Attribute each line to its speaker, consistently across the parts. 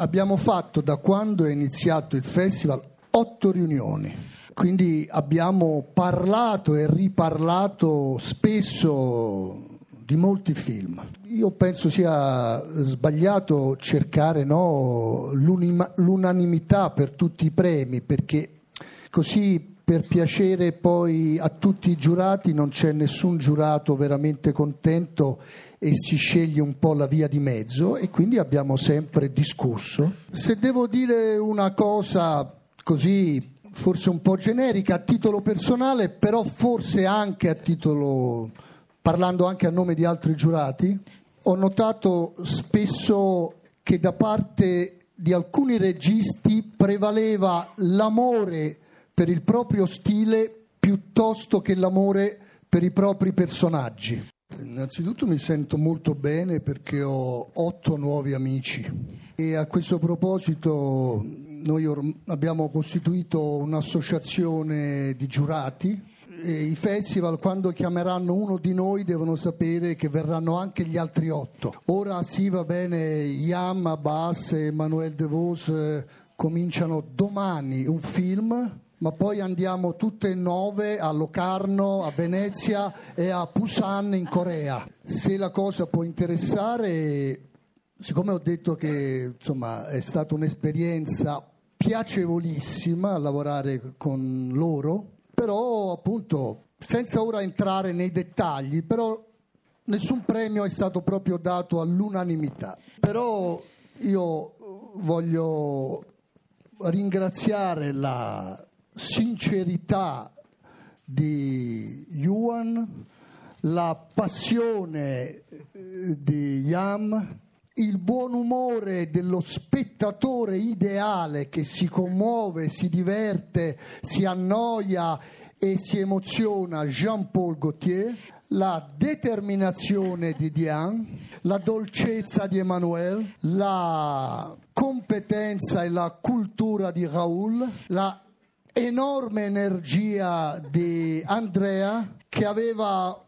Speaker 1: Abbiamo fatto da quando è iniziato il festival otto riunioni, quindi abbiamo parlato e riparlato spesso di molti film. Io penso sia sbagliato cercare no, l'unanimità per tutti i premi, perché così per piacere poi a tutti i giurati non c'è nessun giurato veramente contento e si sceglie un po' la via di mezzo e quindi abbiamo sempre discusso. Se devo dire una cosa così forse un po' generica a titolo personale, però forse anche a titolo parlando anche a nome di altri giurati, ho notato spesso che da parte di alcuni registi prevaleva l'amore per il proprio stile piuttosto che l'amore per i propri personaggi. Innanzitutto mi sento molto bene perché ho otto nuovi amici e a questo proposito noi or- abbiamo costituito un'associazione di giurati e i festival quando chiameranno uno di noi devono sapere che verranno anche gli altri otto. Ora sì va bene, Yam, Abbas e Manuel De Vos eh, cominciano domani un film ma poi andiamo tutte e nove a Locarno, a Venezia e a Busan in Corea. Se la cosa può interessare, siccome ho detto che insomma, è stata un'esperienza piacevolissima lavorare con loro, però appunto senza ora entrare nei dettagli, però nessun premio è stato proprio dato all'unanimità. Però io voglio ringraziare la sincerità di Yuan, la passione eh, di Yam, il buon umore dello spettatore ideale che si commuove, si diverte, si annoia e si emoziona Jean-Paul Gaultier, la determinazione di Diane, la dolcezza di Emmanuel, la competenza e la cultura di Raoul, la enorme energia di Andrea che aveva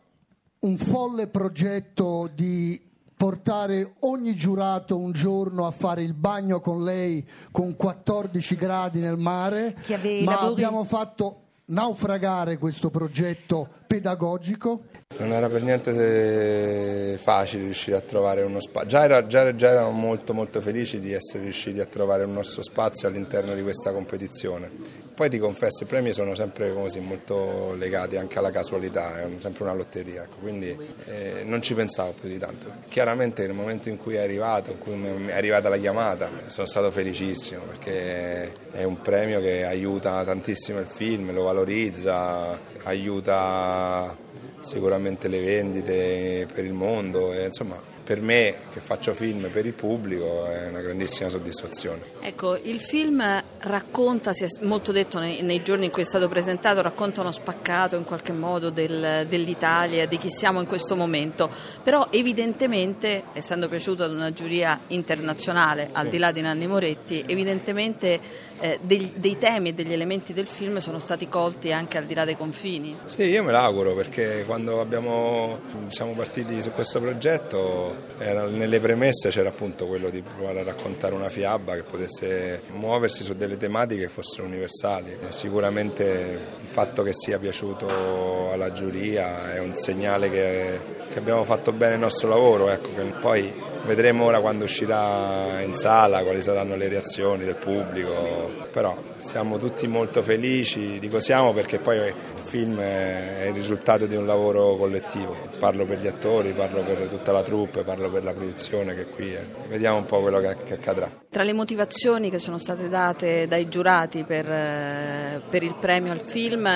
Speaker 1: un folle progetto di portare ogni giurato un giorno a fare il bagno con lei con 14 gradi nel mare, ma lavori... abbiamo fatto naufragare questo progetto pedagogico?
Speaker 2: Non era per niente facile riuscire a trovare uno spazio, già, era, già, già erano molto molto felici di essere riusciti a trovare un nostro spazio all'interno di questa competizione. Poi ti confesso, i premi sono sempre così molto legati anche alla casualità, è sempre una lotteria, ecco, quindi eh, non ci pensavo più di tanto. Chiaramente nel momento in cui è arrivato, in cui è arrivata la chiamata, sono stato felicissimo perché è un premio che aiuta tantissimo il film, lo valorizza, aiuta sicuramente le vendite per il mondo e insomma per me che faccio film per il pubblico è una grandissima soddisfazione.
Speaker 3: Ecco, il film racconta, si è molto detto nei, nei giorni in cui è stato presentato, racconta uno spaccato in qualche modo del, dell'Italia, di chi siamo in questo momento, però evidentemente, essendo piaciuto ad una giuria internazionale, al di là di Nanni Moretti, evidentemente eh, dei, dei temi e degli elementi del film sono stati colti anche al di là dei confini.
Speaker 2: Sì, io me l'auguro perché quando abbiamo, siamo partiti su questo progetto era, nelle premesse c'era appunto quello di provare a raccontare una fiaba che potesse muoversi su delle tematiche che fossero universali. Sicuramente il fatto che sia piaciuto alla giuria è un segnale che, che abbiamo fatto bene il nostro lavoro, ecco, poi vedremo ora quando uscirà in sala quali saranno le reazioni del pubblico, però siamo tutti molto felici, dico siamo perché poi il film è il risultato di un lavoro collettivo, parlo per gli attori, parlo per tutta la troupe, parlo per la produzione che qui è. Vediamo un po' quello che, che accadrà.
Speaker 3: Tra le motivazioni che sono state date dai giurati per, eh, per il premio al film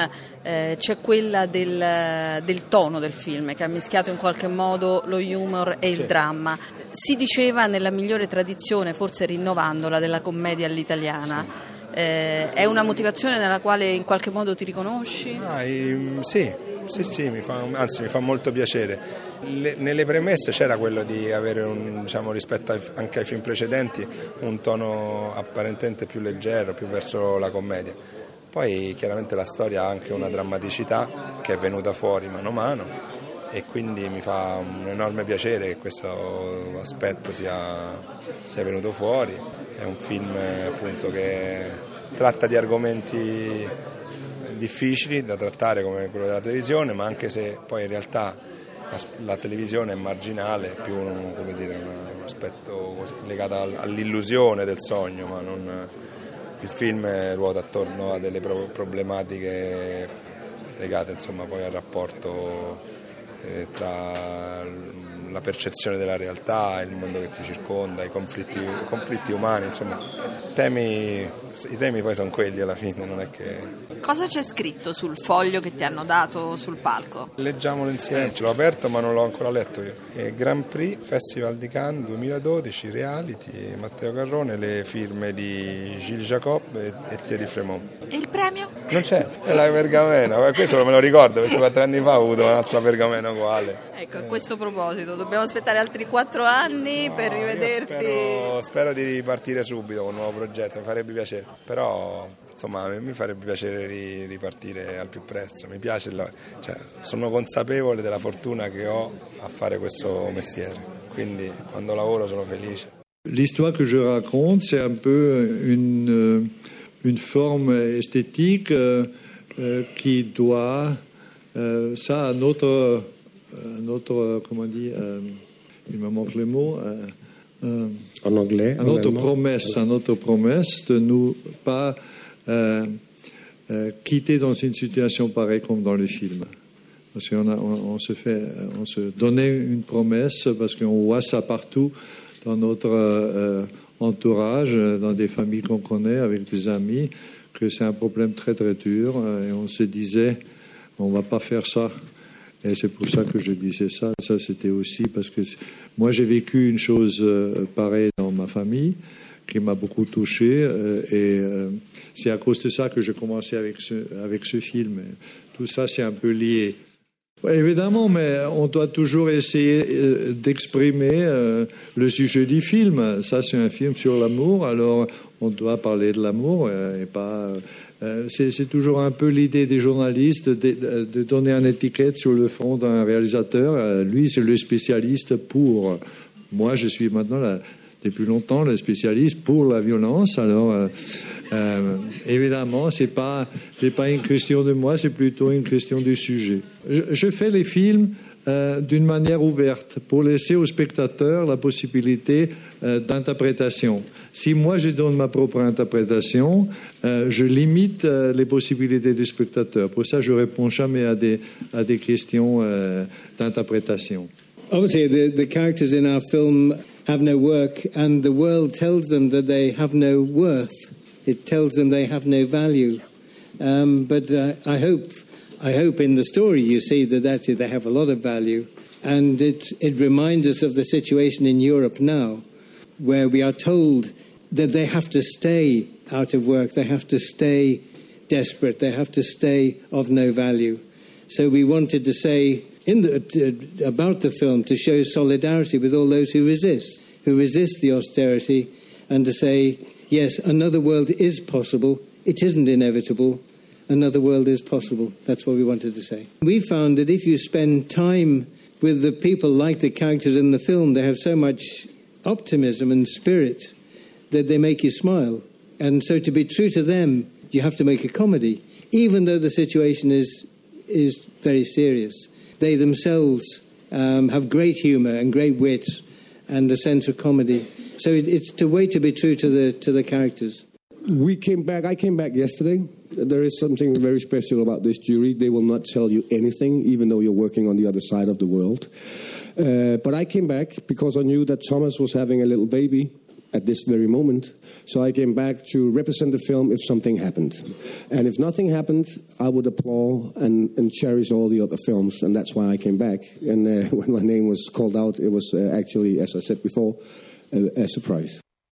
Speaker 3: eh, c'è quella del, del, tono del film che ha mischiato in qualche modo lo humor e il sì. dramma. Si diceva nella migliore tradizione, forse rinnovandola, della commedia all'italiana. Sì eh, è una motivazione nella quale in qualche modo ti riconosci?
Speaker 2: Ah, sì, sì, sì, mi fa, anzi mi fa molto piacere. Le, nelle premesse c'era quello di avere un, diciamo, rispetto ai, anche ai film precedenti un tono apparentemente più leggero, più verso la commedia. Poi chiaramente la storia ha anche una drammaticità che è venuta fuori mano a mano e quindi mi fa un enorme piacere che questo aspetto sia, sia venuto fuori. È un film appunto che tratta di argomenti difficili da trattare come quello della televisione, ma anche se poi in realtà la, la televisione è marginale, è più un, dire, un aspetto così, legato all'illusione del sogno, ma non, il film ruota attorno a delle problematiche legate insomma, poi al rapporto eh, tra la percezione della realtà, il mondo che ti circonda, i conflitti, conflitti umani, insomma, temi, i temi poi sono quelli alla fine, non è che...
Speaker 3: Cosa c'è scritto sul foglio che ti hanno dato sul palco?
Speaker 2: Leggiamolo insieme, ce l'ho aperto ma non l'ho ancora letto io. E Grand Prix, Festival di Cannes 2012, Reality, Matteo Carrone, le firme di Gilles Jacob e, e Thierry Fremont.
Speaker 3: E il premio?
Speaker 2: Non c'è, è la pergamena, questo me lo ricordo perché quattro anni fa ho avuto un'altra pergamena uguale.
Speaker 3: Ecco, a questo proposito, dobbiamo aspettare altri quattro anni no, per rivederti.
Speaker 2: Spero, spero, di ripartire subito con un nuovo progetto, mi farebbe piacere, però insomma mi farebbe piacere ripartire al più presto, mi piace, cioè, sono consapevole della fortuna che ho a fare questo mestiere, quindi quando lavoro sono felice.
Speaker 4: L'histoire que je raconte, c'est un peu une, euh, une forme esthétique euh, euh, qui doit, euh, ça, à notre Euh, notre, euh, comment dire, euh, il me manque le mot.
Speaker 5: En anglais.
Speaker 4: À notre promesse, à notre promesse de nous pas quitter dans une situation pareille comme dans le film. Parce qu'on on, se fait, on se donnait une promesse parce qu'on voit ça partout dans notre entourage, dans des familles qu'on connaît, avec des amis, que c'est un problème très très dur. Et on se disait, on va pas faire ça et c'est pour ça que je disais ça. Ça, c'était aussi parce que moi, j'ai vécu une chose euh, pareille dans ma famille qui m'a beaucoup touché. Euh, et euh, c'est à cause de ça que j'ai commencé avec ce, avec ce film. Tout ça, c'est un peu lié. Évidemment, mais on doit toujours essayer d'exprimer le sujet du film. Ça, c'est un film sur l'amour, alors on doit parler de l'amour et pas euh, c'est toujours un peu l'idée des journalistes de, donner une étiquette sur le front d'un réalisateur. Euh, lui, c'est le spécialiste pour. Moi, je suis maintenant, depuis longtemps, le spécialiste pour la violence. Alors, euh, évidemment, c'est pas pas une question de moi, c'est plutôt une question du sujet. je fais les films euh, d'une manière ouverte pour laisser aux spectateurs la possibilité euh, d'interprétation. Si moi je donne ma propre interprétation, euh, je limite les possibilités du spectateur. Pour ça, je réponds jamais à des, à des questions d'interprétation.
Speaker 6: Obviously, the, the characters in our film have no work, and the world tells them that they have no worth. It tells them they have no value. Um, but uh, I hope I hope in the story you see that actually they have a lot of value. And it, it reminds us of the situation in Europe now, where we are told that they have to stay out of work, they have to stay desperate, they have to stay of no value. So we wanted to say in the, about the film to show solidarity with all those who resist, who resist the austerity, and to say, yes, another world is possible, it isn't inevitable, another world is possible. That's what we wanted to say. We found that if you spend time with the people like the characters in the film, they have so much optimism and spirit that they make you smile. And so to be true to them, you have to make a comedy, even though the situation is, is very serious. They themselves um, have great humour and great wit and a sense of comedy. So it, it's a way to be true to the, to the characters.
Speaker 5: We came back, I came back yesterday there is something very special about this jury. They will not tell you anything, even though you're working on the other side of the world. Uh, but I came back because I knew that Thomas was having a little baby at this very moment. So I came back to represent the film if something happened. And if nothing happened, I would applaud and, and cherish all the other films. And that's why I came back. And uh, when my name was called out, it was uh, actually, as I said before, a, a surprise.